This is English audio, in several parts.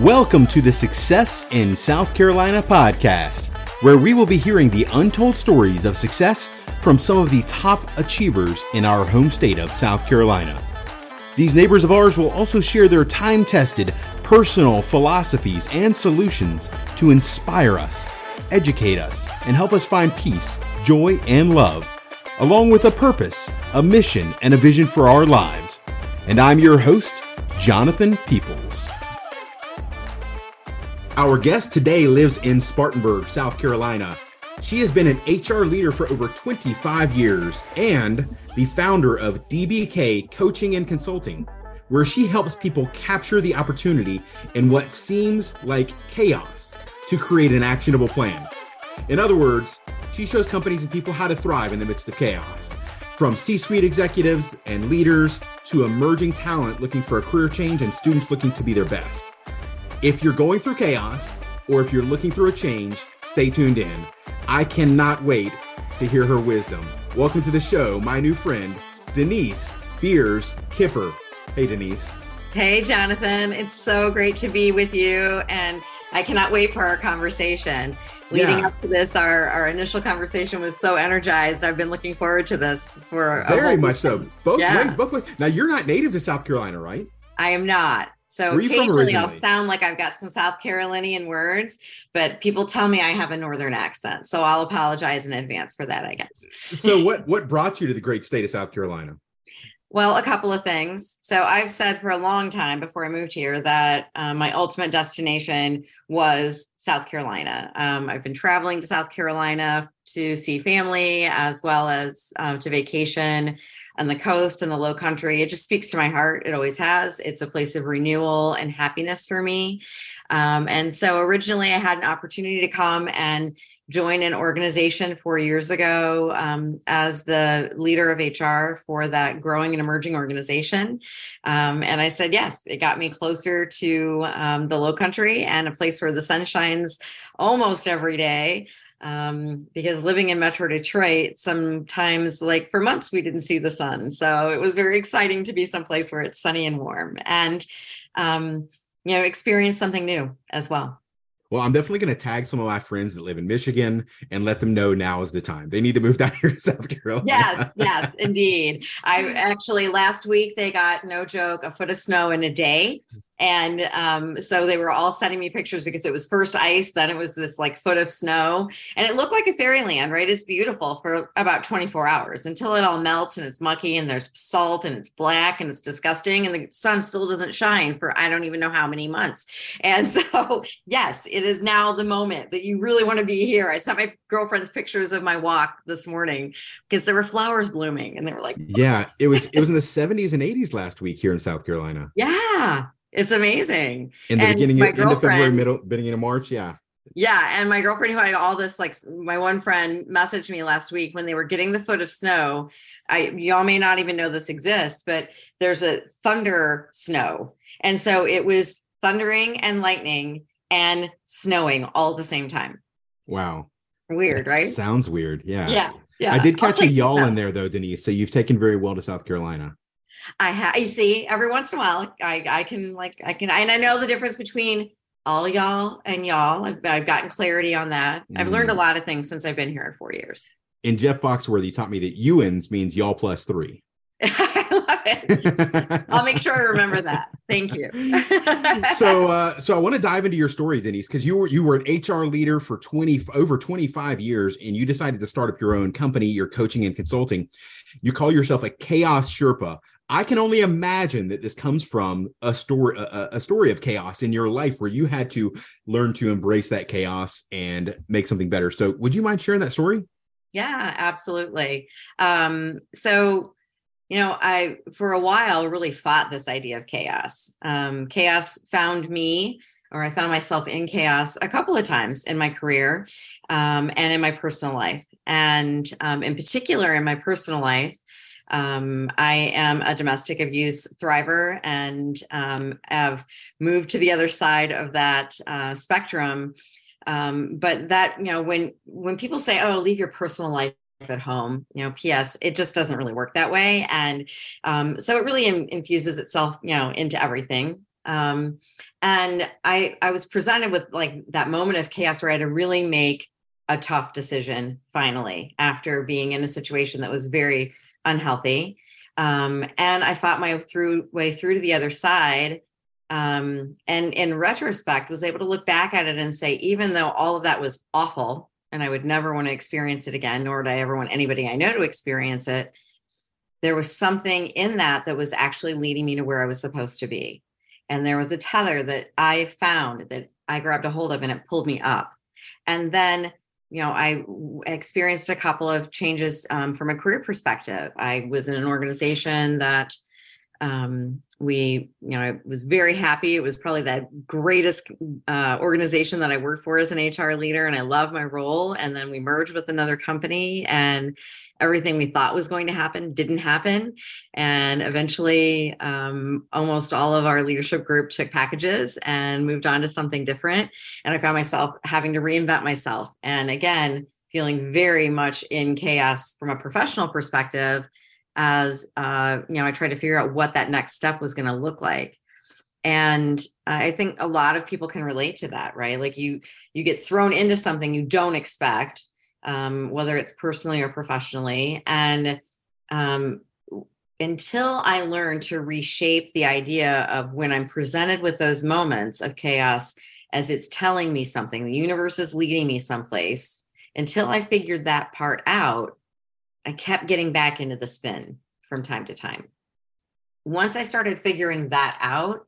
Welcome to the Success in South Carolina podcast, where we will be hearing the untold stories of success from some of the top achievers in our home state of South Carolina. These neighbors of ours will also share their time tested personal philosophies and solutions to inspire us, educate us, and help us find peace, joy, and love, along with a purpose, a mission, and a vision for our lives. And I'm your host, Jonathan Peoples. Our guest today lives in Spartanburg, South Carolina. She has been an HR leader for over 25 years and the founder of DBK Coaching and Consulting, where she helps people capture the opportunity in what seems like chaos to create an actionable plan. In other words, she shows companies and people how to thrive in the midst of chaos. From C suite executives and leaders to emerging talent looking for a career change and students looking to be their best. If you're going through chaos or if you're looking through a change, stay tuned in. I cannot wait to hear her wisdom. Welcome to the show, my new friend, Denise Beers Kiepper. Hey, Denise. Hey, Jonathan. It's so great to be with you. And I cannot wait for our conversation. Leading yeah. up to this, our, our initial conversation was so energized. I've been looking forward to this for a very much so. Both yeah. ways, both ways. Now, you're not native to South Carolina, right? I am not. So occasionally I'll sound like I've got some South Carolinian words, but people tell me I have a northern accent. So I'll apologize in advance for that, I guess. so what what brought you to the great state of South Carolina? Well, a couple of things. So I've said for a long time before I moved here that um, my ultimate destination was South Carolina. Um, I've been traveling to South Carolina to see family as well as um, to vacation on the coast and the low country. It just speaks to my heart. It always has. It's a place of renewal and happiness for me. Um, and so originally I had an opportunity to come and join an organization four years ago um, as the leader of HR for that growing and emerging organization. Um, and I said, yes, it got me closer to um, the low country and a place where the sun shines almost every day um, because living in Metro Detroit, sometimes like for months we didn't see the sun. So it was very exciting to be someplace where it's sunny and warm and, um, you know, experience something new as well. Well, I'm definitely going to tag some of my friends that live in Michigan and let them know now is the time. They need to move down here to South Carolina. Yes, yes, indeed. I actually last week they got no joke a foot of snow in a day. And um, so they were all sending me pictures because it was first ice, then it was this like foot of snow, and it looked like a fairyland, right? It's beautiful for about 24 hours until it all melts and it's mucky and there's salt and it's black and it's disgusting and the sun still doesn't shine for I don't even know how many months. And so, yes, it is now the moment that you really want to be here. I sent my girlfriend's pictures of my walk this morning because there were flowers blooming and they were like, yeah, oh. it was it was in the 70s and 80s last week here in South Carolina. Yeah, it's amazing. In the and beginning, of, end of February, middle, beginning of March. Yeah. Yeah. And my girlfriend who had all this, like my one friend messaged me last week when they were getting the foot of snow. I y'all may not even know this exists, but there's a thunder snow. And so it was thundering and lightning and snowing all at the same time. Wow. Weird, that right? Sounds weird. Yeah. Yeah. Yeah. I did catch a y'all in there though, Denise. So you've taken very well to South Carolina. I have, you see, every once in a while, I, I can like, I can, and I know the difference between all y'all and y'all. I've, I've gotten clarity on that. Mm. I've learned a mm. lot of things since I've been here in four years. And Jeff Foxworthy taught me that Ewans means y'all plus three. I love it. I'll make sure I remember that. Thank you. so, uh, so I want to dive into your story, Denise, because you were you were an HR leader for twenty over twenty five years, and you decided to start up your own company. You're coaching and consulting. You call yourself a chaos Sherpa. I can only imagine that this comes from a story, a, a, story of chaos in your life where you had to learn to embrace that chaos and make something better. So, would you mind sharing that story? Yeah, absolutely. Um, so, you know, I for a while really fought this idea of chaos. Um, chaos found me, or I found myself in chaos a couple of times in my career um, and in my personal life, and um, in particular in my personal life. Um, I am a domestic abuse thriver and um, have moved to the other side of that uh, spectrum. Um, but that, you know, when when people say, "Oh, leave your personal life at home," you know, P.S. It just doesn't really work that way, and um, so it really in, infuses itself, you know, into everything. Um, and I I was presented with like that moment of chaos where I had to really make a tough decision finally after being in a situation that was very unhealthy. Um, and I fought my through way through to the other side. Um, and in retrospect, was able to look back at it and say, even though all of that was awful, and I would never want to experience it again, nor would I ever want anybody I know to experience it. There was something in that that was actually leading me to where I was supposed to be. And there was a tether that I found that I grabbed a hold of and it pulled me up. And then you know, I experienced a couple of changes um, from a career perspective. I was in an organization that um, we, you know, I was very happy. It was probably the greatest uh, organization that I worked for as an HR leader, and I love my role. And then we merged with another company, and everything we thought was going to happen didn't happen. And eventually, um, almost all of our leadership group took packages and moved on to something different. And I found myself having to reinvent myself. And again, feeling very much in chaos from a professional perspective as uh, you know i tried to figure out what that next step was going to look like and i think a lot of people can relate to that right like you you get thrown into something you don't expect um, whether it's personally or professionally. And um, until I learned to reshape the idea of when I'm presented with those moments of chaos as it's telling me something, the universe is leading me someplace, until I figured that part out, I kept getting back into the spin from time to time. Once I started figuring that out,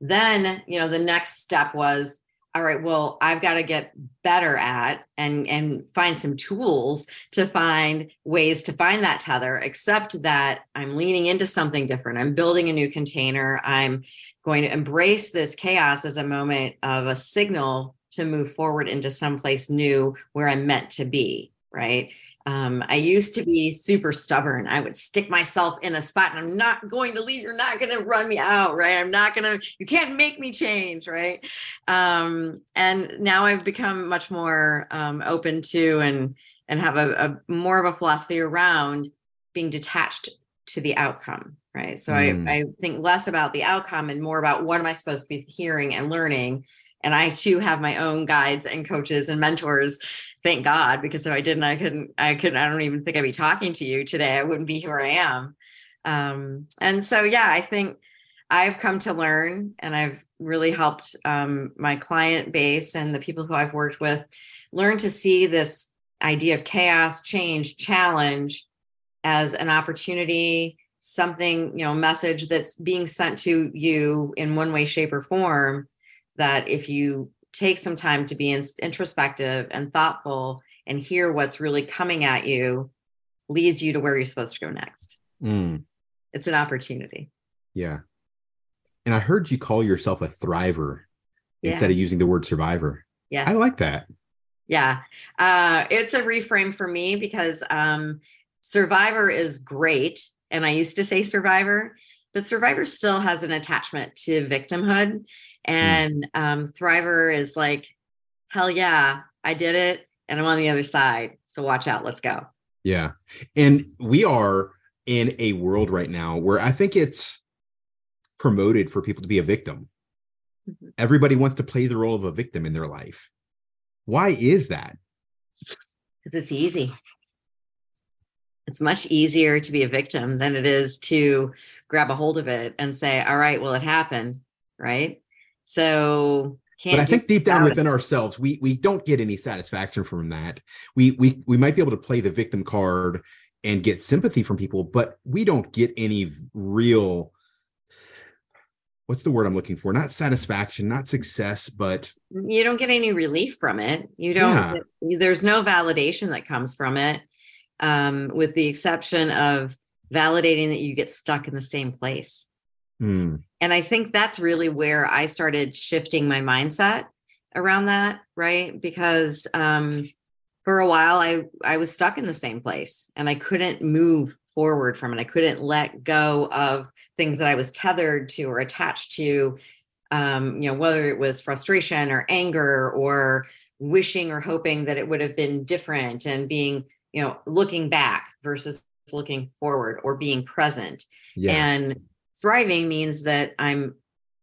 then, you know, the next step was all right well i've got to get better at and and find some tools to find ways to find that tether except that i'm leaning into something different. I'm building a new container. I'm going to embrace this chaos as a moment of a signal to move forward into someplace new where i'm meant to be right um, I used to be super stubborn. I would stick myself in a spot and I'm not going to leave. You're not going to run me out, right? I'm not going to, you can't make me change, right? Um, and now I've become much more um, open to and, and have a, a, more of a philosophy around being detached to the outcome, right? So mm. I, I think less about the outcome and more about what am I supposed to be hearing and learning and I too have my own guides and coaches and mentors thank God, because if I didn't, I couldn't, I couldn't, I don't even think I'd be talking to you today. I wouldn't be where I am. Um, and so, yeah, I think I've come to learn and I've really helped um, my client base and the people who I've worked with learn to see this idea of chaos, change, challenge as an opportunity, something, you know, message that's being sent to you in one way, shape, or form. That if you take some time to be introspective and thoughtful and hear what's really coming at you leads you to where you're supposed to go next. Mm. It's an opportunity. Yeah. And I heard you call yourself a thriver yeah. instead of using the word survivor. Yeah. I like that. Yeah. Uh, it's a reframe for me because um, survivor is great. And I used to say survivor, but survivor still has an attachment to victimhood. Mm. And um, Thriver is like, hell yeah, I did it and I'm on the other side. So watch out. Let's go. Yeah. And we are in a world right now where I think it's promoted for people to be a victim. Mm-hmm. Everybody wants to play the role of a victim in their life. Why is that? Because it's easy. It's much easier to be a victim than it is to grab a hold of it and say, all right, well, it happened. Right. So but I think deep down within it. ourselves, we we don't get any satisfaction from that. We we we might be able to play the victim card and get sympathy from people, but we don't get any real what's the word I'm looking for? Not satisfaction, not success, but you don't get any relief from it. You don't yeah. there's no validation that comes from it. Um, with the exception of validating that you get stuck in the same place. Hmm. And I think that's really where I started shifting my mindset around that, right? Because um, for a while I I was stuck in the same place and I couldn't move forward from it. I couldn't let go of things that I was tethered to or attached to. Um, you know, whether it was frustration or anger or wishing or hoping that it would have been different and being, you know, looking back versus looking forward or being present. Yeah. And thriving means that I'm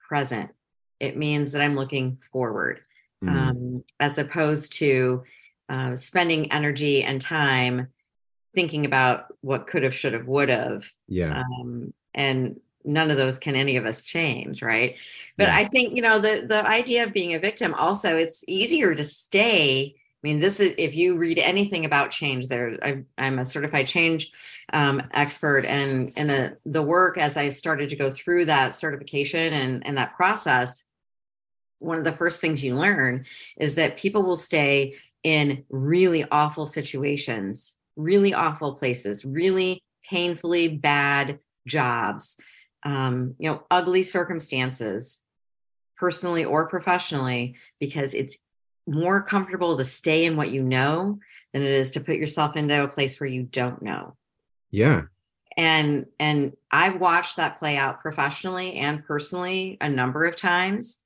present. It means that I'm looking forward, Mhm. um, as opposed to uh, spending energy and time thinking about what could have, should have, would have. yeah. Um, and none of those can any of us change, right? But Yeah. I think, you know, the the idea of being a victim also, it's easier to stay. I mean, this is if you read anything about change, there I, I'm a certified change um, expert, and and the the work as I started to go through that certification and and that process, one of the first things you learn is that people will stay in really awful situations, really awful places, really painfully bad jobs, um, you know, ugly circumstances, personally or professionally, because it's more comfortable to stay in what you know than it is to put yourself into a place where you don't know Yeah. and and i've watched that play out professionally and personally a number of times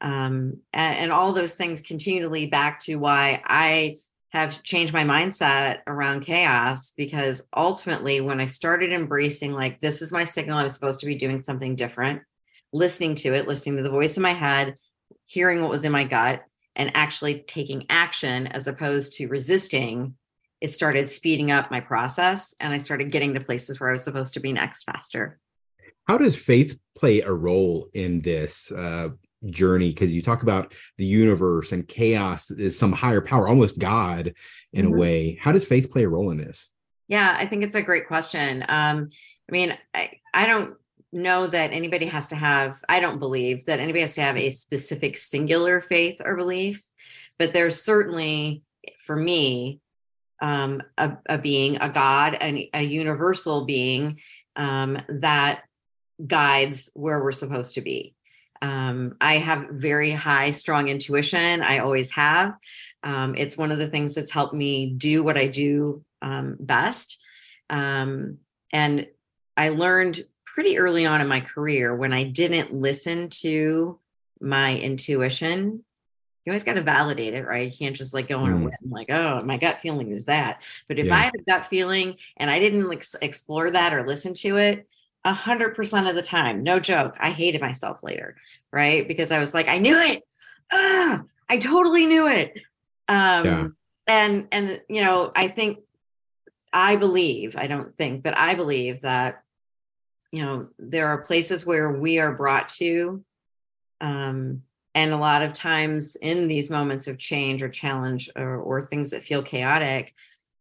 um, and, and all those things continue to lead back to why i have changed my mindset around chaos because ultimately when i started embracing like this is my signal i'm supposed to be doing something different listening to it listening to the voice in my head hearing what was in my gut and actually taking action as opposed to resisting it started speeding up my process and I started getting to places where I was supposed to be next faster. How does faith play a role in this uh, journey? Because you talk about the universe and chaos is some higher power, almost God in Mhm. a way. How does faith play a role in this? Yeah, I think it's a great question. Um, I mean, I, I don't know that anybody has to have, I don't believe that anybody has to have a specific singular faith or belief, but there's certainly, for me, um, a, a being, a God, an, a universal being um, that guides where we're supposed to be. Um, I have very high, strong intuition. I always have. Um, it's one of the things that's helped me do what I do um, best. Um, and I learned pretty early on in my career when I didn't listen to my intuition. You always got to validate it, right? You can't just like go on a Mm. whim, like, oh, my gut feeling is that. But if Yeah. I had a gut feeling and I didn't like explore that or listen to it, a hundred percent of the time, no joke, I hated myself later, right? Because I was like, I knew it. Ah, I totally knew it. Um, Yeah. and and you know, I think I believe, I don't think, but I believe that, you know, there are places where we are brought to. Um, and a lot of times in these moments of change or challenge or, or things that feel chaotic,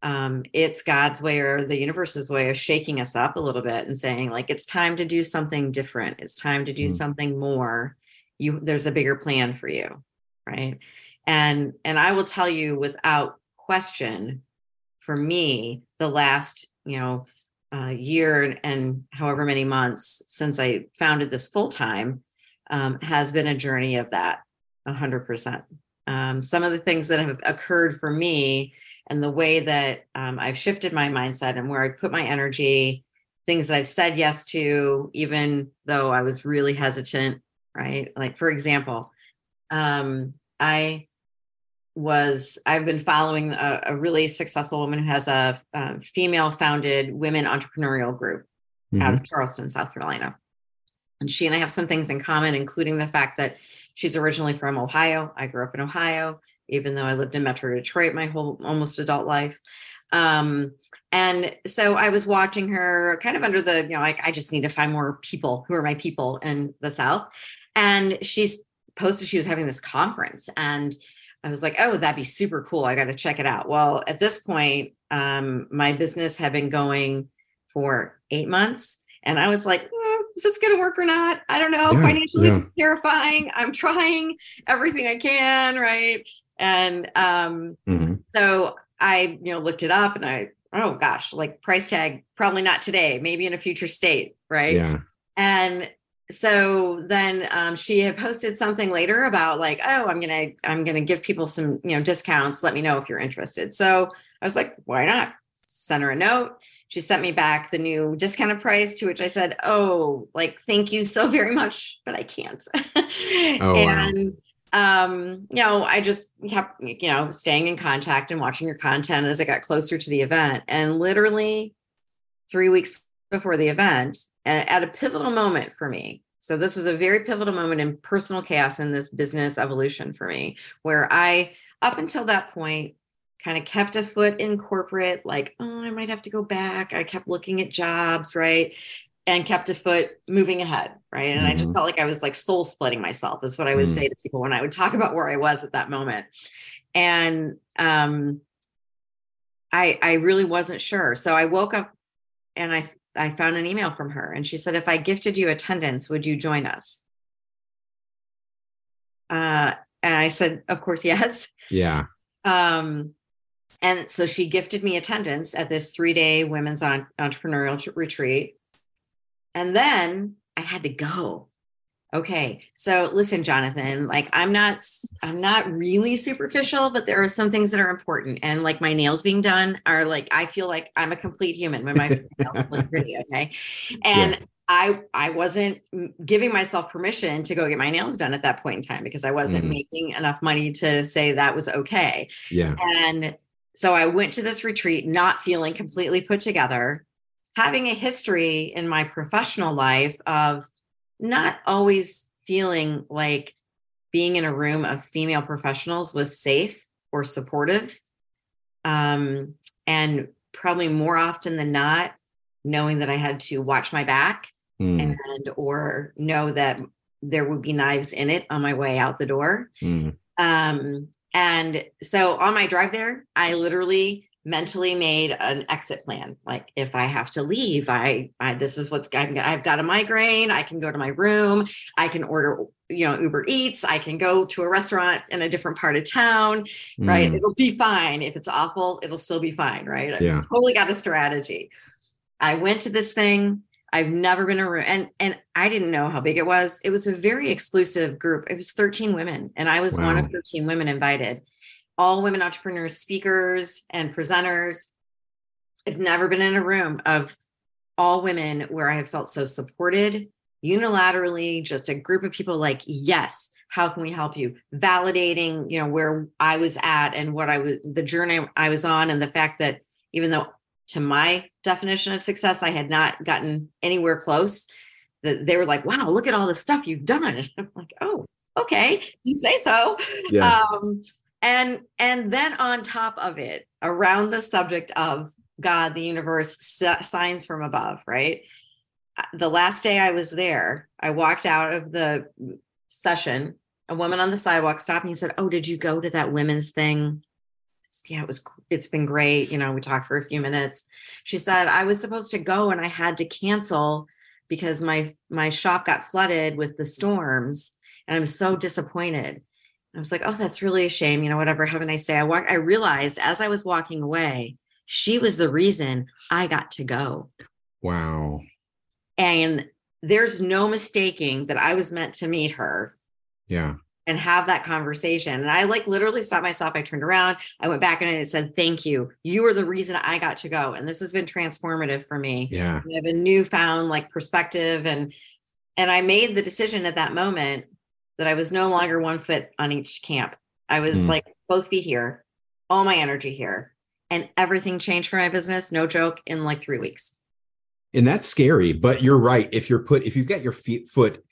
um, it's God's way or the universe's way of shaking us up a little bit and saying, like, it's time to do something different. It's time to do Mm. something more. You there's a bigger plan for you. Right. And and I will tell you without question, for me, the last, you know, uh, year and, and however many months since I founded this full time um, has been a journey of that, hundred percent. Um, some of the things that have occurred for me and the way that um, I've shifted my mindset and where I put my energy, things that I've said yes to, even though I was really hesitant, right? Like, for example, um, I was I've been following a, a really successful woman who has a, um, female founded women entrepreneurial group out Mhm. of Charleston, South Carolina. And she and I have some things in common, including the fact that she's originally from Ohio. I grew up in Ohio, even though I lived in Metro Detroit my whole almost adult life. Um, and so I was watching her kind of under the, you know, like I just need to find more people who are my people in the South. And she's posted she was having this conference and I was like, oh, that'd be super cool. I got to check it out. Well, at this point, um, my business had been going for eight months. And I was like, "Hmm, is this going to work or not? I don't know. Yeah, Financially, yeah. is terrifying. I'm trying everything I can. Right. And um, Mhm. so I, you know, looked it up and I, oh gosh, like price tag, probably not today, maybe in a future state. Right. Yeah. And so then um, she had posted something later about like, oh, I'm gonna I'm gonna give people some you know discounts. Let me know if you're interested. So I was like, why not? Sent her a note. She sent me back the new discounted price, to which I said, oh, like thank you so very much, but I can't. Oh, wow. and um, you know, I just kept you know staying in contact and watching your content as I got closer to the event, and literally three weeks before the event at a pivotal moment for me So this was a very pivotal moment in personal chaos in this business evolution for me, where I, up until that point, kind of kept a foot in corporate, like, oh, I might have to go back. I kept looking at jobs, right? And kept a foot moving ahead, right? And mm-hmm. I just mm-hmm. felt like I was like soul splitting myself, is what I would mm-hmm. say to people when I would talk about where I was at that moment. And um, I I really wasn't sure. So I woke up and I I found an email from her and she said, if I gifted you attendance, would you join us? Uh, and I said, of course, yes. Yeah. Um, and so she gifted me attendance at this three day women's on, entrepreneurial retreat. And then I had to go. Okay. So listen, Jonathan, like I'm not I'm not really superficial, but there are some things that are important. And like my nails being done are like I feel like I'm a complete human when my nails look pretty. Okay. And yeah. I I wasn't giving myself permission to go get my nails done at that point in time because I wasn't mm. making enough money to say that was okay. Yeah. And so I went to this retreat not feeling completely put together, having a history in my professional life of not always feeling like being in a room of female professionals was safe or supportive. Um, and probably more often than not, knowing that I had to watch my back mm. and or know that there would be knives in it on my way out the door. Mm. Um, and so on my drive there, I literally mentally made an exit plan. Like if I have to leave, I, I this is what's I've got, I've got a migraine. I can go to my room. I can order, you know, Uber Eats. I can go to a restaurant in a different part of town. Mm. Right, it'll be fine. If it's awful, it'll still be fine. Right, yeah. I totally got a strategy. I went to this thing. I've never been a room, and and I didn't know how big it was. It was a very exclusive group. It was 13 women, and I was wow. one of 13 women invited all women entrepreneurs, speakers, and presenters. I've never been in a room of all women where I have felt so supported unilaterally, just a group of people like, yes, how can we help you? Validating, you know, where I was at and what I was, the journey I was on, and the fact that even though to my definition of success, I had not gotten anywhere close, that they were like, wow, look at all the stuff you've done. And I'm like, oh, okay, you say so. Yeah. Um, and and then on top of it around the subject of god the universe signs from above right uh, the last day i was there i walked out of the session a woman on the sidewalk stopped me and said oh did you go to that women's thing yeah it was it's been great you know we talked for a few minutes she said i was supposed to go and i had to cancel because my my shop got flooded with the storms and i'm so disappointed I was like, oh, that's really a shame. You know, whatever. Have a nice day. I walk. I realized as I was walking away, she was the reason I got to go. Wow. And there's no mistaking that I was meant to meet her. Yeah. And have that conversation. And I like literally stopped myself. I turned around, I went back and it said, Thank you. You are the reason I got to go. And this has been transformative for me. Yeah. I have a newfound like perspective. And and I made the decision at that moment that I was no longer one foot on each camp. I was mm. like both feet here, all my energy here. And everything changed for my business, no joke, in like three weeks. And that's scary, but you're right. If you're put, if you've got your feet, foot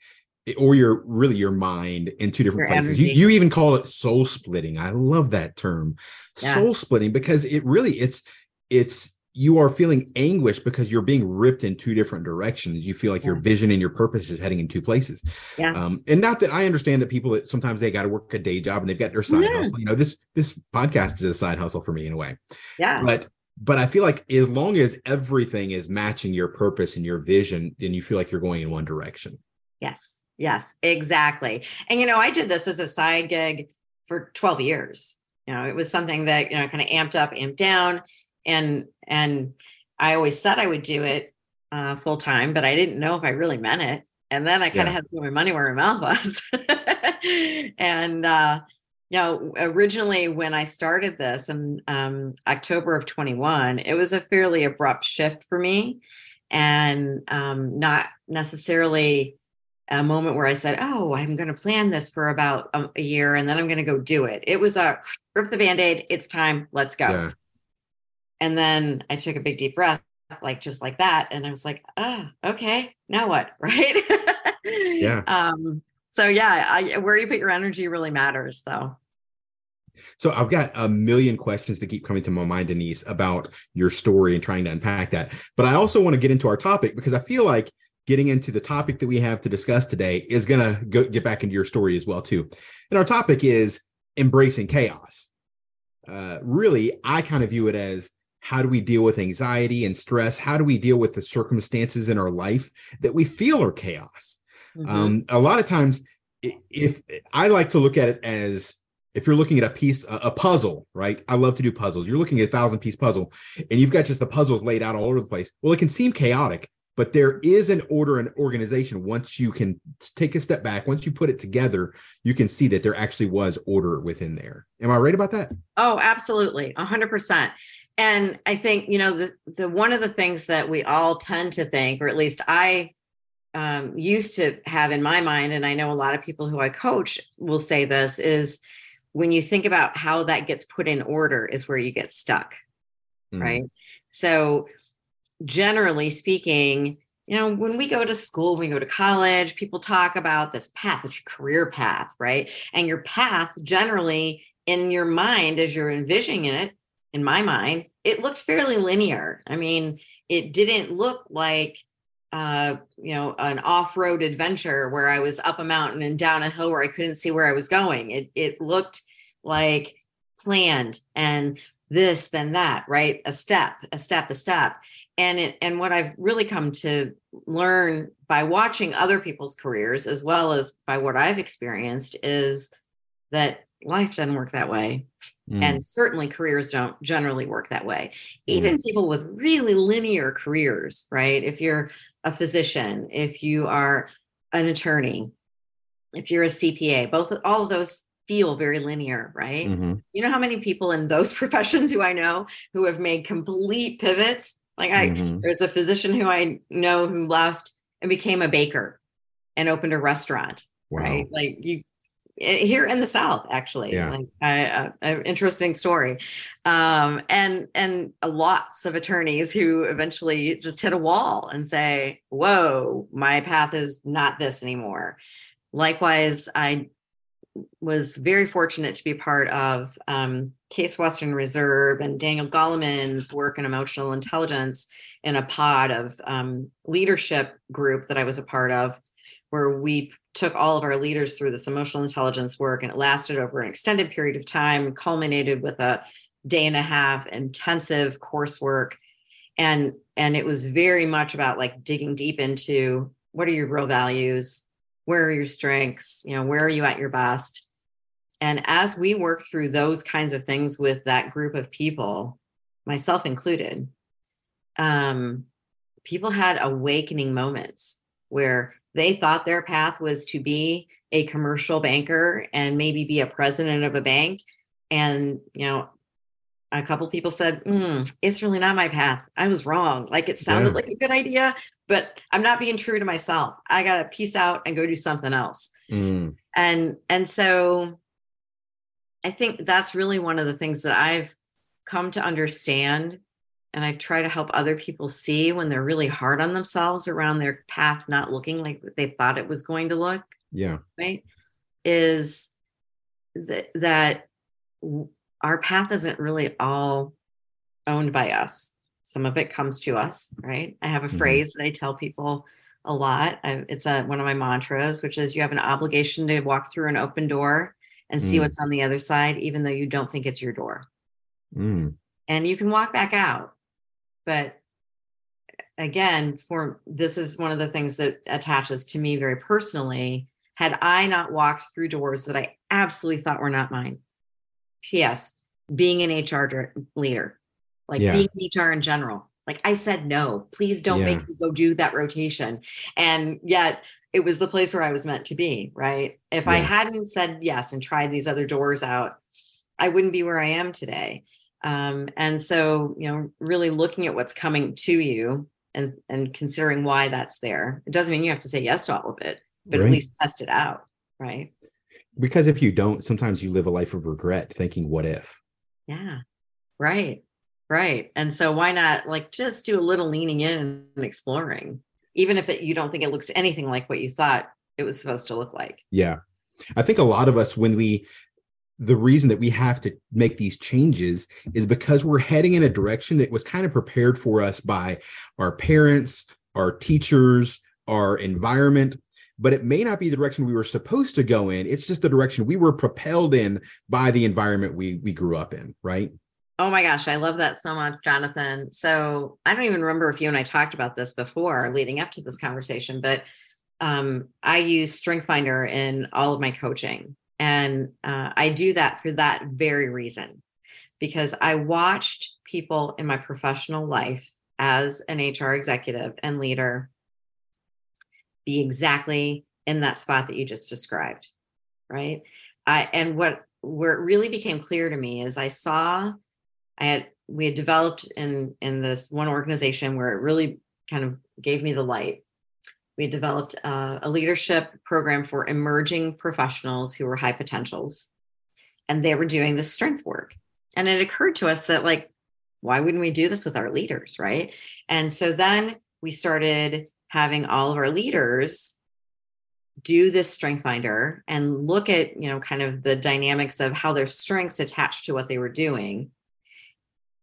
or your really your mind in two different your places. You, you, even call it soul splitting. I love that term, yeah. soul splitting, because it really it's it's you are feeling anguish because you're being ripped in two different directions. You feel like yeah. your vision and your purpose is heading in two places. Yeah. Um, and not that I understand that people that sometimes they got to work a day job and they've got their side yeah. hustle. You know, this this podcast is a side hustle for me in a way. Yeah. But but I feel like as long as everything is matching your purpose and your vision, then you feel like you're going in one direction. Yes. Yes, exactly. And you know, I did this as a side gig for 12 years. You know, it was something that, you know, kind of amped up, amped down and and I always said I would do it uh, full time, but I didn't know if I really meant it. And then I kind of yeah. had to put my money where my mouth was. and uh, you know, originally when I started this in um, October of 21, it was a fairly abrupt shift for me, and um, not necessarily a moment where I said, "Oh, I'm going to plan this for about a, a year, and then I'm going to go do it." It was a rip the band-aid. It's time. Let's go. Yeah. And then I took a big deep breath, like just like that. And I was like, oh, okay, now what? Right. yeah. Um, so yeah, I, where you put your energy really matters though. So I've got a million questions that keep coming to my mind, Denise, about your story and trying to unpack that. But I also want to get into our topic because I feel like getting into the topic that we have to discuss today is going to go get back into your story as well too. And our topic is embracing chaos. Uh, really, I kind of view it as how do we deal with anxiety and stress? How do we deal with the circumstances in our life that we feel are chaos? Mm-hmm. Um, a lot of times, if I like to look at it as if you're looking at a piece, a, puzzle, right? I love to do puzzles. You're looking at a thousand piece puzzle and you've got just the puzzles laid out all over the place. Well, it can seem chaotic, but there is an order and organization. Once you can take a step back, once you put it together, you can see that there actually was order within there. Am I right about that? Oh, absolutely. A hundred percent. And I think, you know, the, the, one of the things that we all tend to think, or at least I um, used to have in my mind, and I know a lot of people who I coach will say this is, when you think about how that gets put in order is where you get stuck mm. right so generally speaking you know when we go to school when we go to college people talk about this path it's your career path right and your path generally in your mind as you're envisioning it in my mind it looked fairly linear i mean it didn't look like uh, you know, an off-road adventure where I was up a mountain and down a hill where I couldn't see where I was going. It it looked like planned and this then that right? A step a step a step. And it and what i've really come to learn by watching other people's careers as well as by what i've experienced is that life doesn't work that way. Mm. and certainly careers don't generally work that way. Even mm. people with really linear careers right? If you're a physician if you are an attorney if you're a cpa both all of those feel very linear, right? Mm-hmm. You know how many people in those professions who I know who have made complete pivots? Like I mm-hmm. there's a physician who I know who left and became a baker and opened a restaurant, wow. right? Like you eh, here in the south actually yeah. like uh, an interesting story um, and and lots of attorneys who eventually just hit a wall and say whoa my path is not this anymore likewise i was very fortunate to be part of um, Case Western Reserve and Daniel Goleman's work in emotional intelligence in a pod of um, leadership group that I was a part of, where we took all of our leaders through this emotional intelligence work, and it lasted over an extended period of time, culminated with a day and a half intensive coursework, and and it was very much about like digging deep into what are your real values where are your strengths? You know where are you at your best? And as we work through those kinds of things with that group of people myself included um, people had awakening moments where they thought their path was to be a commercial banker and maybe be a president of a bank. And you know a couple people said, mm, "It's really not my path. I was wrong. Like it sounded yeah. like a good idea, but I'm not being true to myself. I got to piece out and go do something else." Mm. And and so, I think that's really one of the things that I've come to understand, and I try to help other people see when they're really hard on themselves around their path not looking like they thought it was going to look. Yeah. Right. Is that that our path isn't really all owned by us. Some of it comes to us, right? I have a mm-hmm. phrase that I tell people a lot. I, it's a, one of my mantras, which is you have an obligation to walk through an open door and see mm. what's on the other side, even though you don't think it's your door. Mm. And you can walk back out. But again, for this is one of the things that attaches to me very personally. Had I not walked through doors that I absolutely thought were not mine, P.S. Being an HR leader, like yeah. being HR in general. Like I said, no, please don't yeah. make me go do that rotation. And yet it was the place where I was meant to be, right? If yeah. I hadn't said yes and tried these other doors out, I wouldn't be where I am today. Um, and so, you know, really looking at what's coming to you and and considering why that's there. It doesn't mean you have to say yes to all of it, but right. at least test it out, right? Because if you don't, sometimes you live a life of regret thinking, what if? Yeah. Right. Right. And so why not like just do a little leaning in and exploring? even if it, you don't think it looks anything like what you thought it was supposed to look like. Yeah. I think a lot of us, when we, the reason that we have to make these changes is because we're heading in a direction that was kind of prepared for us by our parents, our teachers, our environment, but it may not be the direction we were supposed to go in. It's just the direction we were propelled in by the environment we we grew up in, right? Oh my gosh, I love that so much, Jonathan. So I don't even remember if you and I talked about this before leading up to this conversation, but um, I use StrengthsFinder in all of my coaching. And uh, I do that for that very reason, because I watched people in my professional life as an HR executive and leader be exactly in that spot that you just described. Right. I, and what, where it really became clear to me is I saw, I had, we had developed in, in this one organization where it really kind of gave me the light we developed uh, a leadership program for emerging professionals who were high potentials and they were doing this strength work and it occurred to us that like why wouldn't we do this with our leaders right and so then we started having all of our leaders do this strength finder and look at you know kind of the dynamics of how their strengths attached to what they were doing.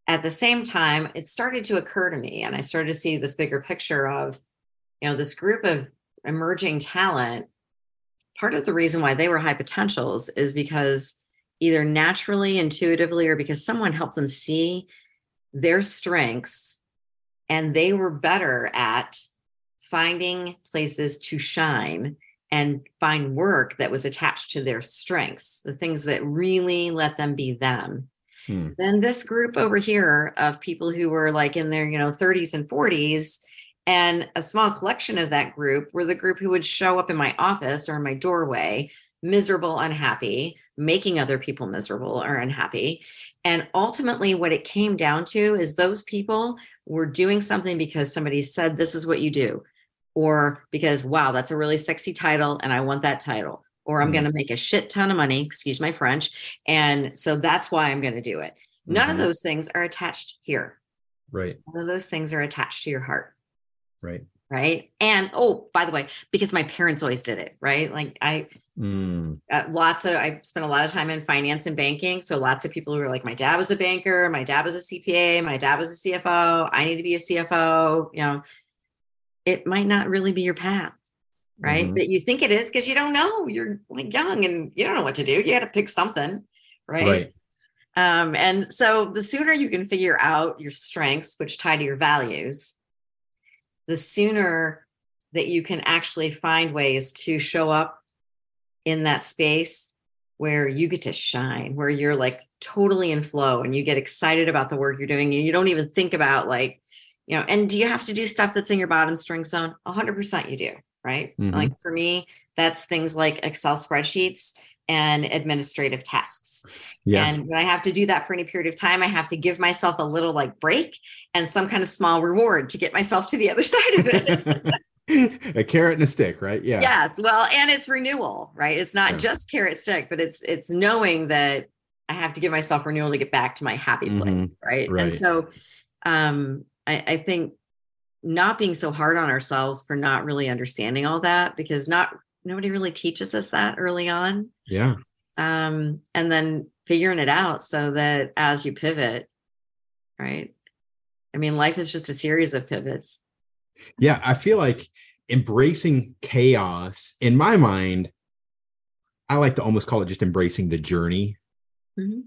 At the same time it started to occur to me and i started to see this bigger picture of you know this group of emerging talent. Part of the reason why they were high potentials is because either naturally intuitively or because someone helped them see their strengths and they were better at finding places to shine and find work that was attached to their strengths the things that really let them be them hmm. then this group over here of people who were like in their you know 30s and 40s and a small collection of that group were the group who would show up in my office or in my doorway, miserable, unhappy, making other people miserable or unhappy. And ultimately, what it came down to is those people were doing something because somebody said, This is what you do, or because, wow, that's a really sexy title and I want that title. Or I'm mm-hmm. going to make a shit ton of money, excuse my French. And so that's why I'm going to do it. None mm-hmm. of those things are attached here. Right. None of those things are attached to your heart. Right. Right. And oh, by the way, because my parents always did it, right? Like I, mm. uh, lots of, I spent a lot of time in finance and banking. So lots of people who were like, my dad was a banker, my dad was a CPA, my dad was a CFO. I need to be a CFO. You know, it might not really be your path. Right. Mm-hmm. But you think it is because you don't know. You're like young and you don't know what to do. You got to pick something. Right. Right. Um, and so the sooner you can figure out your strengths, which tie to your values, the sooner that you can actually find ways to show up in that space where you get to shine, where you're like totally in flow and you get excited about the work you're doing and you don't even think about like, you know, and do you have to do stuff that's in your bottom string zone? 100% you do, right? Mm-hmm. Like for me, that's things like Excel spreadsheets and administrative tasks. Yeah. And when I have to do that for any period of time, I have to give myself a little like break and some kind of small reward to get myself to the other side of it. a carrot and a stick, right? Yeah. Yes. Well, and it's renewal, right? It's not yeah. just carrot stick, but it's it's knowing that I have to give myself renewal to get back to my happy place, mm-hmm. right? right? And so um I, I think not being so hard on ourselves for not really understanding all that because not nobody really teaches us that early on. Yeah. Um, and then figuring it out so that as you pivot, right? I mean, life is just a series of pivots. Yeah, I feel like embracing chaos in my mind, I like to almost call it just embracing the journey. Mm-hmm.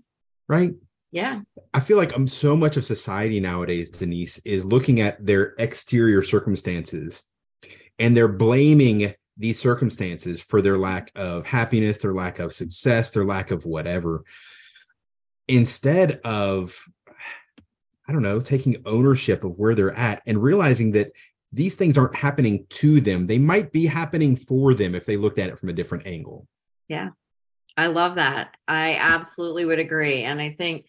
Right? Yeah. I feel like I'm um, so much of society nowadays, Denise, is looking at their exterior circumstances and they're blaming these circumstances for their lack of happiness, their lack of success, their lack of whatever, instead of, I don't know, taking ownership of where they're at and realizing that these things aren't happening to them. They might be happening for them if they looked at it from a different angle. Yeah. I love that. I absolutely would agree. And I think,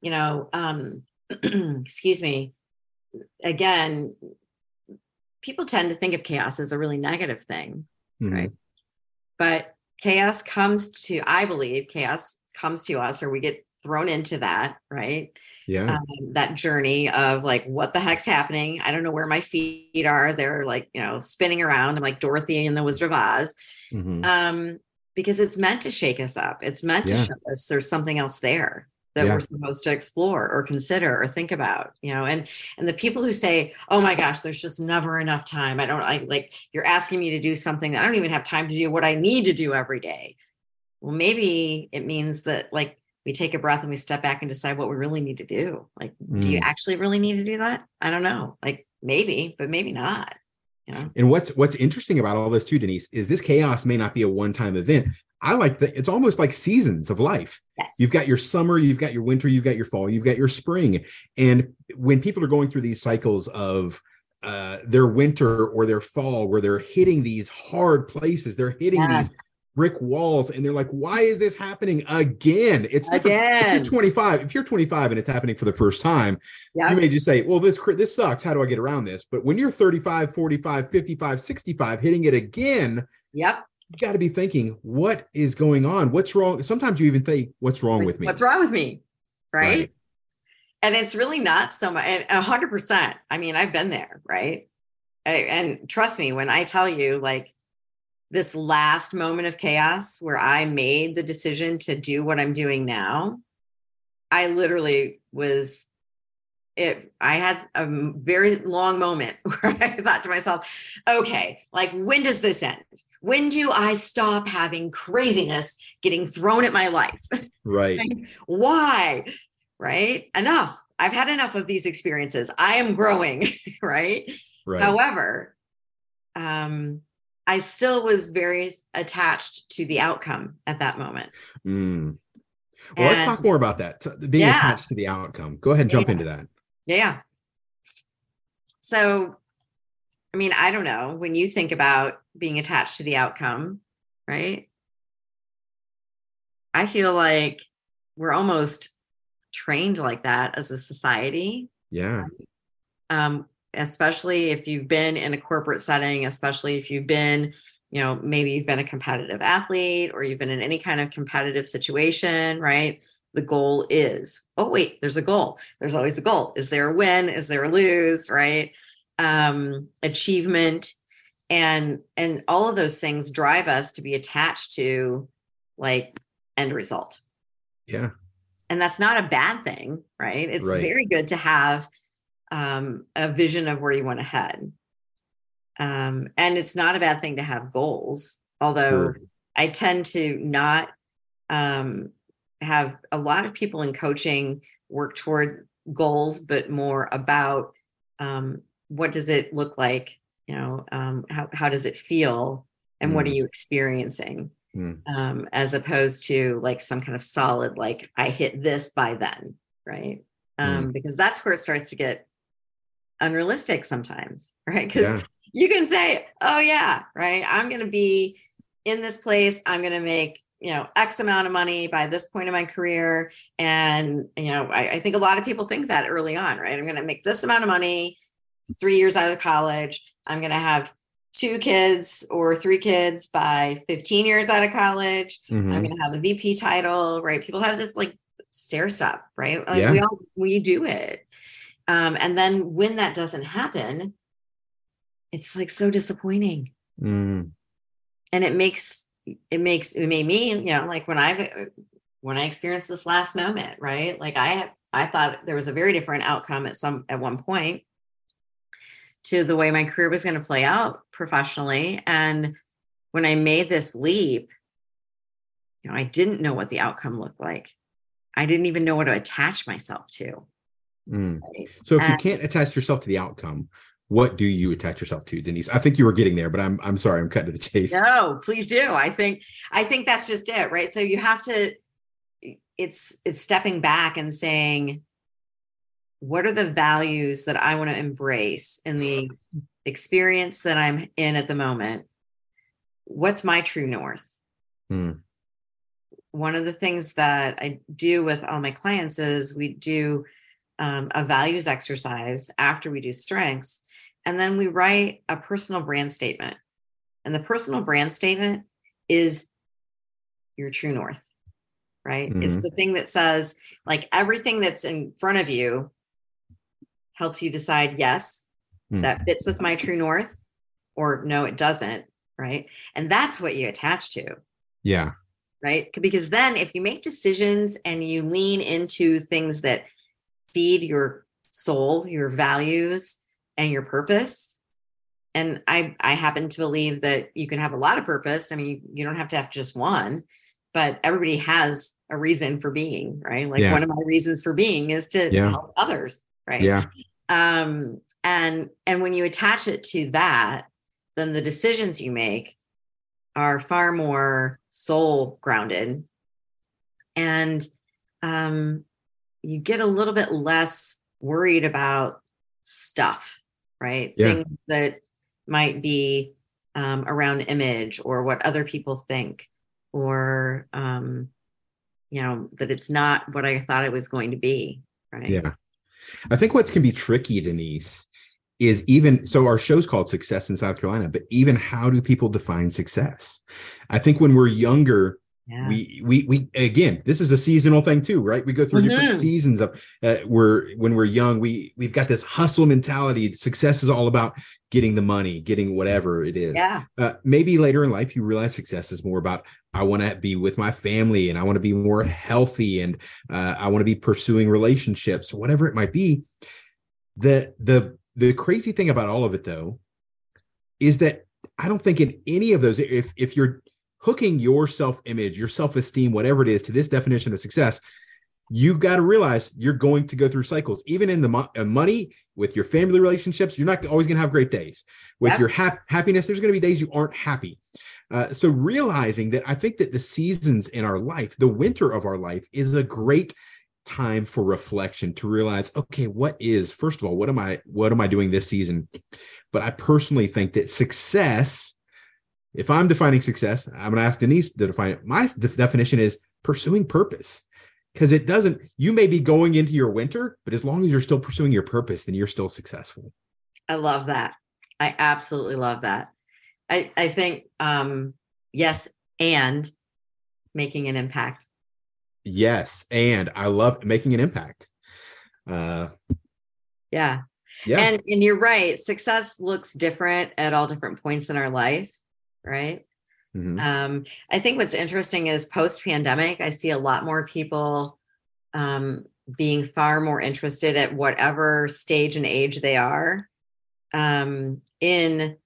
you know, um, excuse me, again, people tend to think of chaos as a really negative thing, mm-hmm. right? But chaos comes to, I believe, chaos comes to us, or we get thrown into that, right? Yeah. Um, that journey of like, what the heck's happening? I don't know where my feet are. They're like, you know, spinning around. I'm like Dorothy in the Wizard of Oz. Mhm. Um, because it's meant to shake us up. It's meant to Yeah. show us there's something else there that Yeah. we're supposed to explore or consider or think about, you know, and and the people who say, Oh my gosh, there's just never enough time. I don't I like you're asking me to do something that I don't even have time to do what I need to do every day. Well, maybe it means that like we take a breath and we step back and decide what we really need to do. Like, do you Mm. actually really need to do that? I don't know. Like maybe, but maybe not. Know? And what's what's interesting about all this too, Denise, is this chaos may not be a one-time event. I like that it's almost like seasons of life. Yes. You've got your summer, you've got your winter, you've got your fall, you've got your spring. And when people are going through these cycles of uh, their winter or their fall, where they're hitting these hard places, they're hitting Yes. these brick walls, and they're like, "Why is this happening again?" It's different. If you're 25, if you're 25 and it's happening for the first time, Yeah. you may just say, well, this this sucks. How do I get around this? But when you're 35, 45, 55, 65, hitting it again, Yep. you got to be thinking, what is going on? What's wrong? Sometimes you even think, what's wrong with me? What's wrong with me? Right. Right. And it's really not so much, a hundred percent. I mean, I've been there. Right. I- and trust me, when I tell you like this last moment of chaos where I made the decision to do what I'm doing now, I literally was it I had a very long moment where I thought to myself, okay, like when does this end? When do I stop having craziness getting thrown at my life? Right. Why? Right? Enough. I've had enough of these experiences. I am growing, right? Right. However, um, I still was very attached to the outcome at that moment. Mm. Well, let's talk more about that. Being Yeah. attached to the outcome. Go ahead and jump Yeah. into that. Yeah. So, I mean, I don't know. When you think about being attached to the outcome, right? I feel like we're almost trained like that as a society. Yeah. um, especially if you've been in a corporate setting, especially if you've been, you know, maybe you've been a competitive athlete or you've been in any kind of competitive situation, right? The goal is, oh, wait, there's a goal. There's always a goal. Is there a win? Is there a lose? Right? Um, achievement and and all of those things drive us to be attached to like end result Yeah. and that's not a bad thing right it's Right. very good to have um, a vision of where you want to head um, and it's not a bad thing to have goals although Sure. i tend to not um, have a lot of people in coaching work toward goals but more about um, what does it look like you know um, how, how does it feel and what are Mm. you experiencing Mm. um, as opposed to like some kind of solid like i hit this by then right um, because that's where it starts to get unrealistic sometimes right? Because Yeah. you can say oh yeah right? I'm going to be in this place. I'm going to make you know x amount of money by this point in my career. And you know I, I think a lot of people think that early on right? I'm going to make this amount of money three years out of college. I'm going to have two kids or three kids by 15 years out of college. Mhm. i'm going to have a vp title right? People have this like stair step right? Like Yeah. we all we do it um, and then when that doesn't happen it's like so disappointing. Mm. and it makes it makes it made me you know like when i've when i experienced this last moment right? Like i i thought there was a very different outcome at some at one point to the way my career was going to play out professionally. And when i made this leap you know i didn't know what the outcome looked like. I didn't even know what to attach myself to Mm. right? So if you can't attach yourself to the outcome, what do you attach yourself to, Denise? I think you were getting there, but I'm I'm sorry, I'm cutting to the chase. No, please do. I think I think that's just it, right? So you have to it's it's stepping back and saying what are the values that I want to embrace in the experience that I'm in at the moment? What's my true north? Hmm. One of the things that I do with all my clients is we do um, a values exercise after we do strengths, and then we write a personal brand statement. And the personal brand statement is your true north. right? Mm-hmm. It's the thing that says, like, everything that's in front of you helps you decide, yes, mm-hmm. that fits with my true north, or no, it doesn't, right? And that's what you attach to. Yeah. Right. Because then if you make decisions and you lean into things that feed your soul, your values, and your purpose, and I I happen to believe that you can have a lot of purpose. I mean, you don't have to have just one, but everybody has a reason for being, right? Like yeah. one of my reasons for being is to yeah. help others, right? Yeah. Um, and and when you attach it to that, then the decisions you make are far more soul grounded, and um, you get a little bit less worried about stuff, right? Yeah. Things that might be um, around image or what other people think or um, you know that it's not what i thought it was going to be right yeah i think what can be tricky denise is even so our show's called success in south carolina but even how do people define success i think when we're younger yeah. we we we again this is a seasonal thing too right? We go through mm-hmm. different seasons of uh, we're when we're young we we've got this hustle mentality. Success is all about getting the money getting whatever it is. Yeah. Uh, maybe later in life you realize success is more about i want to be with my family and i want to be more healthy and uh, i want to be pursuing relationships whatever it might be. The the the crazy thing about all of it though is that i don't think in any of those if if you're hooking your self image, your self esteem, whatever it is, to this definition of success, you've got to realize you're going to go through cycles. Even in the mo- uh, money, with your family relationships, you're not always going to have great days. With yep. your hap- happiness, there's going to be days you aren't happy. Uh, so realizing that I think that the seasons in our life, the winter of our life, is a great time for reflection to realize okay what is first of all what am i what am i doing this season but i personally think that success if I'm defining success, I'm going to ask Denise to define it. My definition is pursuing purpose because it doesn't, you may be going into your winter, but as long as you're still pursuing your purpose, then you're still successful. I love that. I absolutely love that. I, I think, um, yes, and making an impact. Yes. And I love making an impact. Uh, yeah. Yeah. And, and you're right. Success looks different at all different points in our life right? Mm-hmm. Um, I think what's interesting is post pandemic, I see a lot more people um, being far more interested at whatever stage and age they are um, in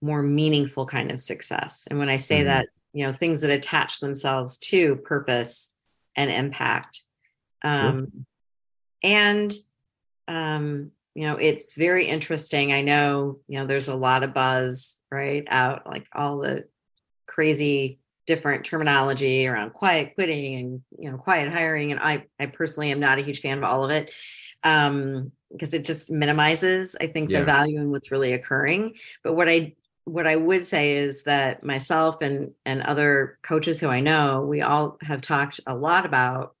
more meaningful kind of success. And when I say mm-hmm. that, you know, things that attach themselves to purpose and impact. Um, sure. And um, you know it's very interesting i know you know there's a lot of buzz right out like all the crazy different terminology around quiet quitting and you know quiet hiring and i i personally am not a huge fan of all of it um because it just minimizes i think yeah. the value in what's really occurring but what i what i would say is that myself and and other coaches who i know we all have talked a lot about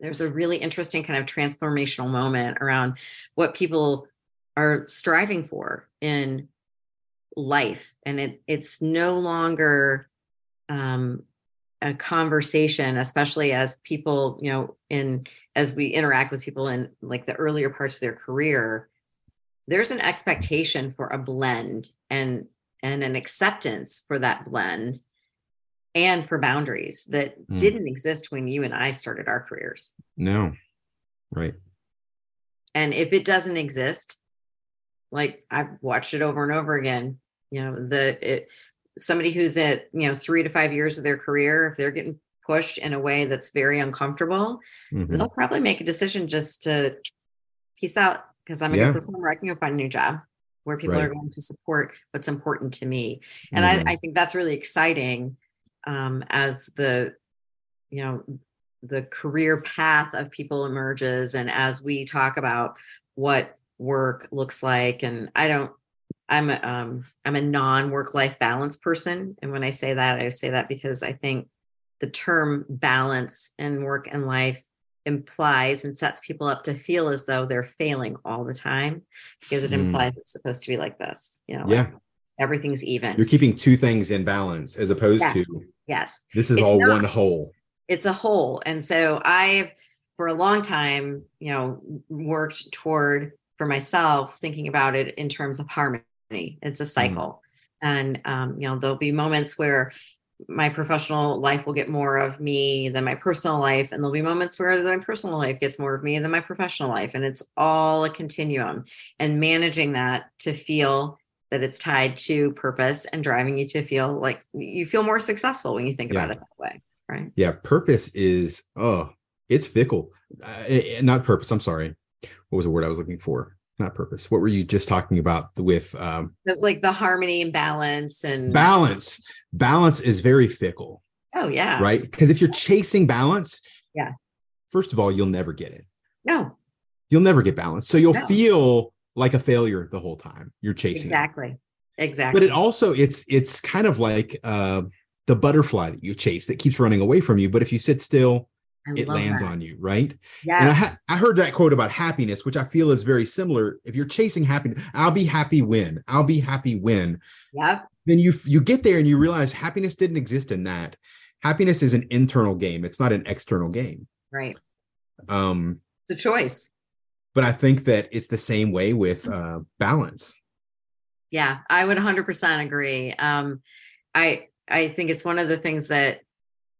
there's a really interesting kind of transformational moment around what people are striving for in life. And it, it's no longer um, a conversation especially as people you know in as we interact with people in like the earlier parts of their career there's an expectation for a blend and and an acceptance for that blend and for boundaries that mm. didn't exist when you and I started our careers. No. Right. And if it doesn't exist, like I've watched it over and over again, you know, the it, somebody who's at, you know, 3 to 5 years of their career, if they're getting pushed in a way that's very uncomfortable, mm-hmm. they'll probably make a decision just to peace out because I'm a yeah. good performer. I can go find a new job where people right. are going to support what's important to me. And mm-hmm. I, I think that's really exciting um, as the you know the career path of people emerges and as we talk about what work looks like. And i don't i'm a um, i'm a non work life balance person. And when i say that i say that because i think the term balance in work and life implies and sets people up to feel as though they're failing all the time because it mm. implies it's supposed to be like this you know yeah. like everything's even you're keeping two things in balance as opposed yes. to Yes. This is it's all not, one whole. it's a whole. And so I've, for a long time, you know, worked toward for myself thinking about it in terms of harmony. It's a mm. cycle. Mm. And, um, you know, there'll be moments where my professional life will get more of me than my personal life. And there'll be moments where my personal life gets more of me than my professional life. And it's all a continuum and managing that to feel that it's tied to purpose and driving you to feel like you feel more successful when you think yeah. about it that way. Right. Yeah. Purpose is, oh, it's fickle. Uh, not purpose. I'm sorry. What was the word I was looking for? Not purpose. What were you just talking about with um like the harmony and balance and balance? Balance is very fickle. Oh yeah. Right? Because if you're chasing balance, yeah. First of all, you'll never get it. No. You'll never get balance. So you'll no. feel like a failure the whole time. You're chasing exactly it. exactly. But it also it's it's kind of like uh the butterfly that you chase that keeps running away from you but if you sit still I it lands that. on you right? Yeah and I, ha- I heard that quote about happiness which i feel is very similar. If you're chasing happiness i'll be happy when i'll be happy when yep. then you you get there and you realize happiness didn't exist in that. Happiness is an internal game. It's not an external game. Right. Um it's a choice but I think that it's the same way with uh, balance. Yeah, I would 100% agree. Um, I I think it's one of the things that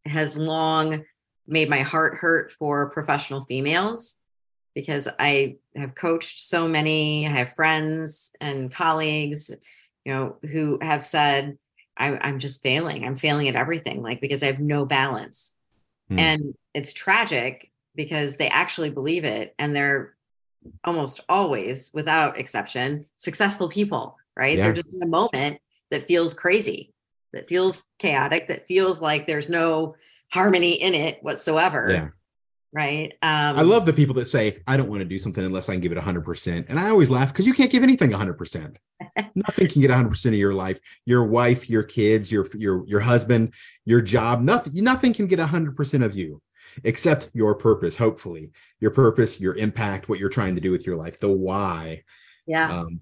has long made my heart hurt for professional females because I have coached so many. I have friends and colleagues, you know, who have said, I, am just failing. I'm failing at everything, like because I have no balance. Hmm. And it's tragic because they actually believe it and they're almost always, without exception, successful people, right? Yeah. They're just in a moment that feels crazy, that feels chaotic, that feels like there's no harmony in it whatsoever. Yeah. Right. Um, I love the people that say, I don't want to do something unless I can give it 100%. And I always laugh because you can't give anything 100%. nothing can get 100% of your life. Your wife, your kids, your, your, your husband, your job, nothing, nothing can get 100% of you except your purpose, hopefully, your purpose, your impact, what you're trying to do with your life, the why. Yeah. Um,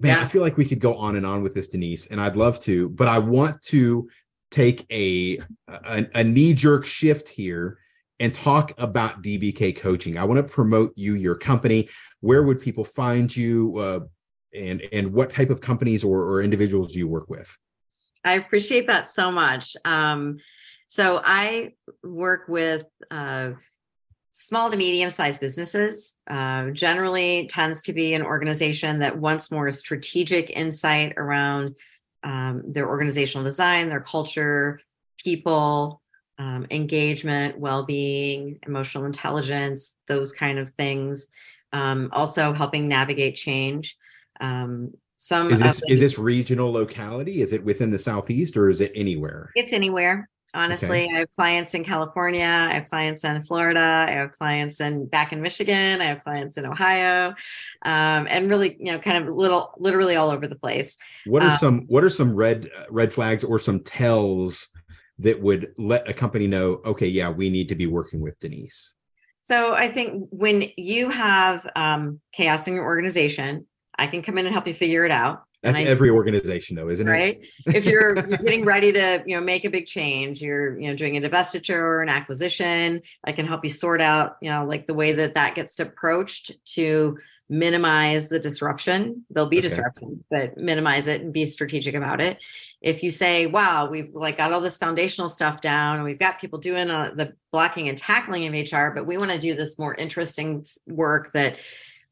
man, yeah. I feel like we could go on and on with this, Denise, and I'd love to, but I want to take a, a, a knee jerk shift here and talk about DBK coaching. I want to promote you, your company. Where would people find you? Uh, and and what type of companies or, or individuals do you work with? I appreciate that so much. Um, so I work with uh, small to medium sized businesses. Uh, generally, tends to be an organization that wants more strategic insight around um, their organizational design, their culture, people, um, engagement, well being, emotional intelligence, those kind of things. Um, also, helping navigate change. Um, some is this is this regional locality? Is it within the southeast or is it anywhere? It's anywhere honestly okay. i have clients in california i have clients in florida i have clients in back in michigan i have clients in ohio um, and really you know kind of little literally all over the place. What are um, some what are some red red flags or some tells that would let a company know okay yeah we need to be working with denise so i think when you have um, chaos in your organization i can come in and help you figure it out that's every organization though, isn't right? it? Right. if you're, you're getting ready to, you know, make a big change, you're, you know, doing a divestiture or an acquisition, I can help you sort out, you know, like the way that that gets approached to minimize the disruption. There'll be okay. disruption, but minimize it and be strategic about it. If you say, wow, we've like got all this foundational stuff down and we've got people doing uh, the blocking and tackling of HR, but we want to do this more interesting work that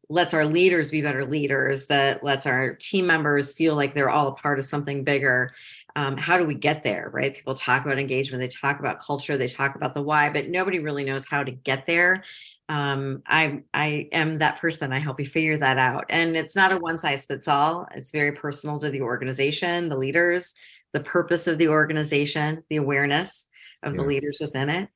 lets our leaders be better leaders, that lets our team members feel like they're all a part of something bigger. Um, how do we get there, right? People talk about engagement, they talk about culture, they talk about the why, but nobody really knows how to get there. Um, I I am that person. I help you figure that out, and it's not a one size fits all. It's very personal to the organization, the leaders, the purpose of the organization, the awareness of yeah. the leaders within it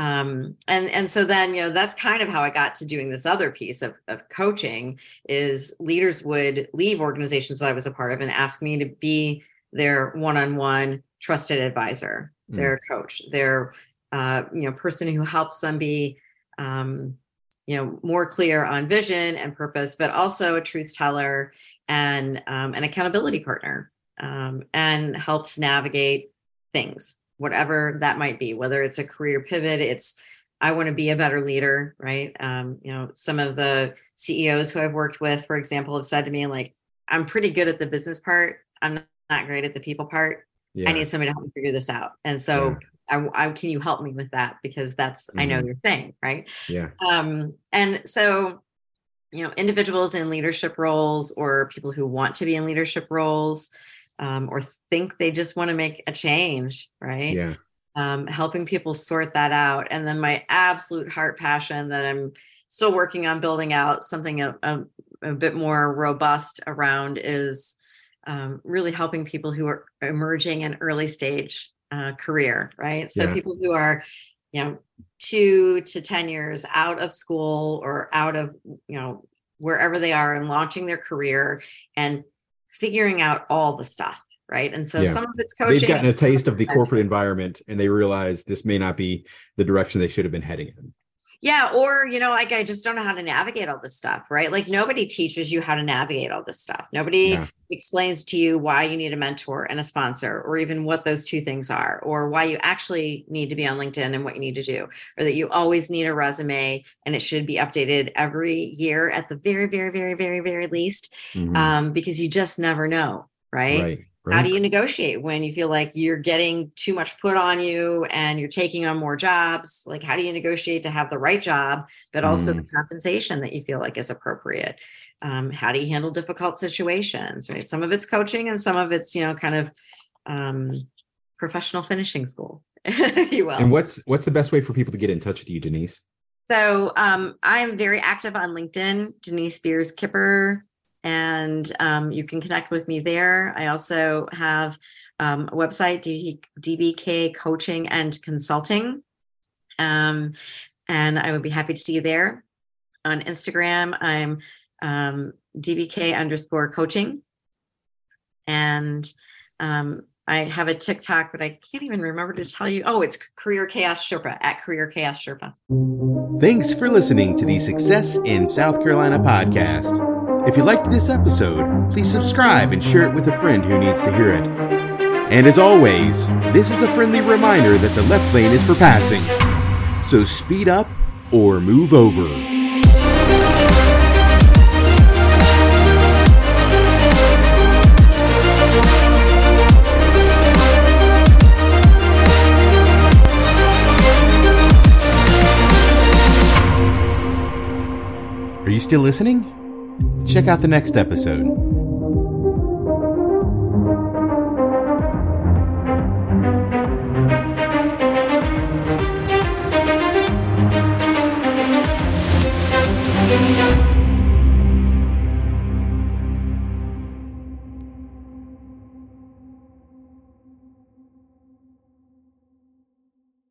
um, and and so then you know that's kind of how i got to doing this other piece of, of coaching is leaders would leave organizations that i was a part of and ask me to be their one-on-one trusted advisor mm. their coach their uh, you know person who helps them be um, you know more clear on vision and purpose but also a truth teller and um, an accountability partner um, and helps navigate things whatever that might be, whether it's a career pivot, it's I want to be a better leader, right? Um, you know, some of the CEOs who I've worked with, for example, have said to me, like, I'm pretty good at the business part. I'm not great at the people part. Yeah. I need somebody to help me figure this out. And so yeah. I, I, can you help me with that? Because that's, mm-hmm. I know mm-hmm. your thing. Right. Yeah. Um, and so, you know, individuals in leadership roles or people who want to be in leadership roles, um, or think they just want to make a change. Right. Yeah. Um, helping people sort that out. And then my absolute heart passion that I'm still working on building out something a, a, a bit more robust around is um, really helping people who are emerging in early stage uh, career, right? So yeah. people who are, you know, two to 10 years out of school or out of, you know, wherever they are and launching their career and figuring out all the stuff. Right. And so yeah. some of it's coaching. They've gotten a taste of the corporate environment and they realize this may not be the direction they should have been heading in. Yeah. Or, you know, like I just don't know how to navigate all this stuff, right? Like nobody teaches you how to navigate all this stuff. Nobody yeah. explains to you why you need a mentor and a sponsor, or even what those two things are, or why you actually need to be on LinkedIn and what you need to do, or that you always need a resume and it should be updated every year at the very, very, very, very, very least, mm-hmm. um, because you just never know. Right. right. Right. How do you negotiate when you feel like you're getting too much put on you and you're taking on more jobs? Like, how do you negotiate to have the right job, but also mm. the compensation that you feel like is appropriate? Um, how do you handle difficult situations? Right. Some of it's coaching and some of it's, you know, kind of um, professional finishing school, if you will. And what's what's the best way for people to get in touch with you, Denise? So um, I'm very active on LinkedIn, Denise Beers Kiepper and um, you can connect with me there. I also have um, a website, DBK Coaching and Consulting. Um, and I would be happy to see you there. On Instagram, I'm um, DBK underscore coaching. And um, I have a TikTok, but I can't even remember to tell you. Oh, it's Career Chaos Sherpa at Career Chaos Sherpa. Thanks for listening to the Success in South Carolina podcast. If you liked this episode, please subscribe and share it with a friend who needs to hear it. And as always, this is a friendly reminder that the left lane is for passing. So speed up or move over. Are you still listening? Check out the next episode.